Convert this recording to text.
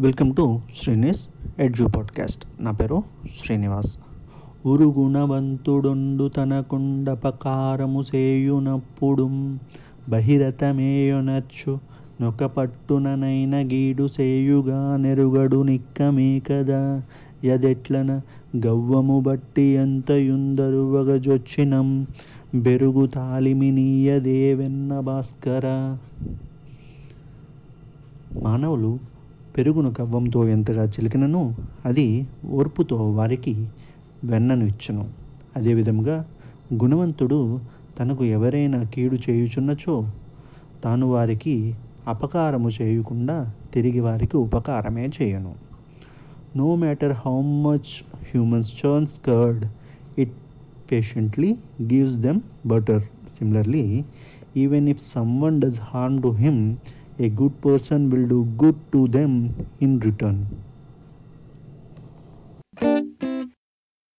Welcome to Srinis edge podcast. నా పేరు శ్రీనివాస్. ఉరుగుణవంతుడొండు తనకుండపకారము సేయునప్పుడు బహిరతమేయొనచ్చు నొక పట్టుననైన గీడు సేయుగా నెరుగడు నిక్కమే కదా. యదెట్లన గవ్వము బట్టి ఎంతయుందరువగజొచ్చినం బెరుగు తాలిమి నీయదే వెన్న భాస్కర. మానవులు పెరుగును కవ్వంతో ఎంతగా చిలికినను అది ఓర్పుతో వారికి వెన్నను ఇచ్చును. అదేవిధముగా గుణవంతుడు తనకు ఎవరైనా కీడు చేయుచున్నచో తాను వారికి అపకారము చేయకుండా తిరిగి వారికి ఉపకారమే చేయను. No matter how much humans churns curd it patiently gives them butter similarly even if someone does harm to him a good person will do good to them in return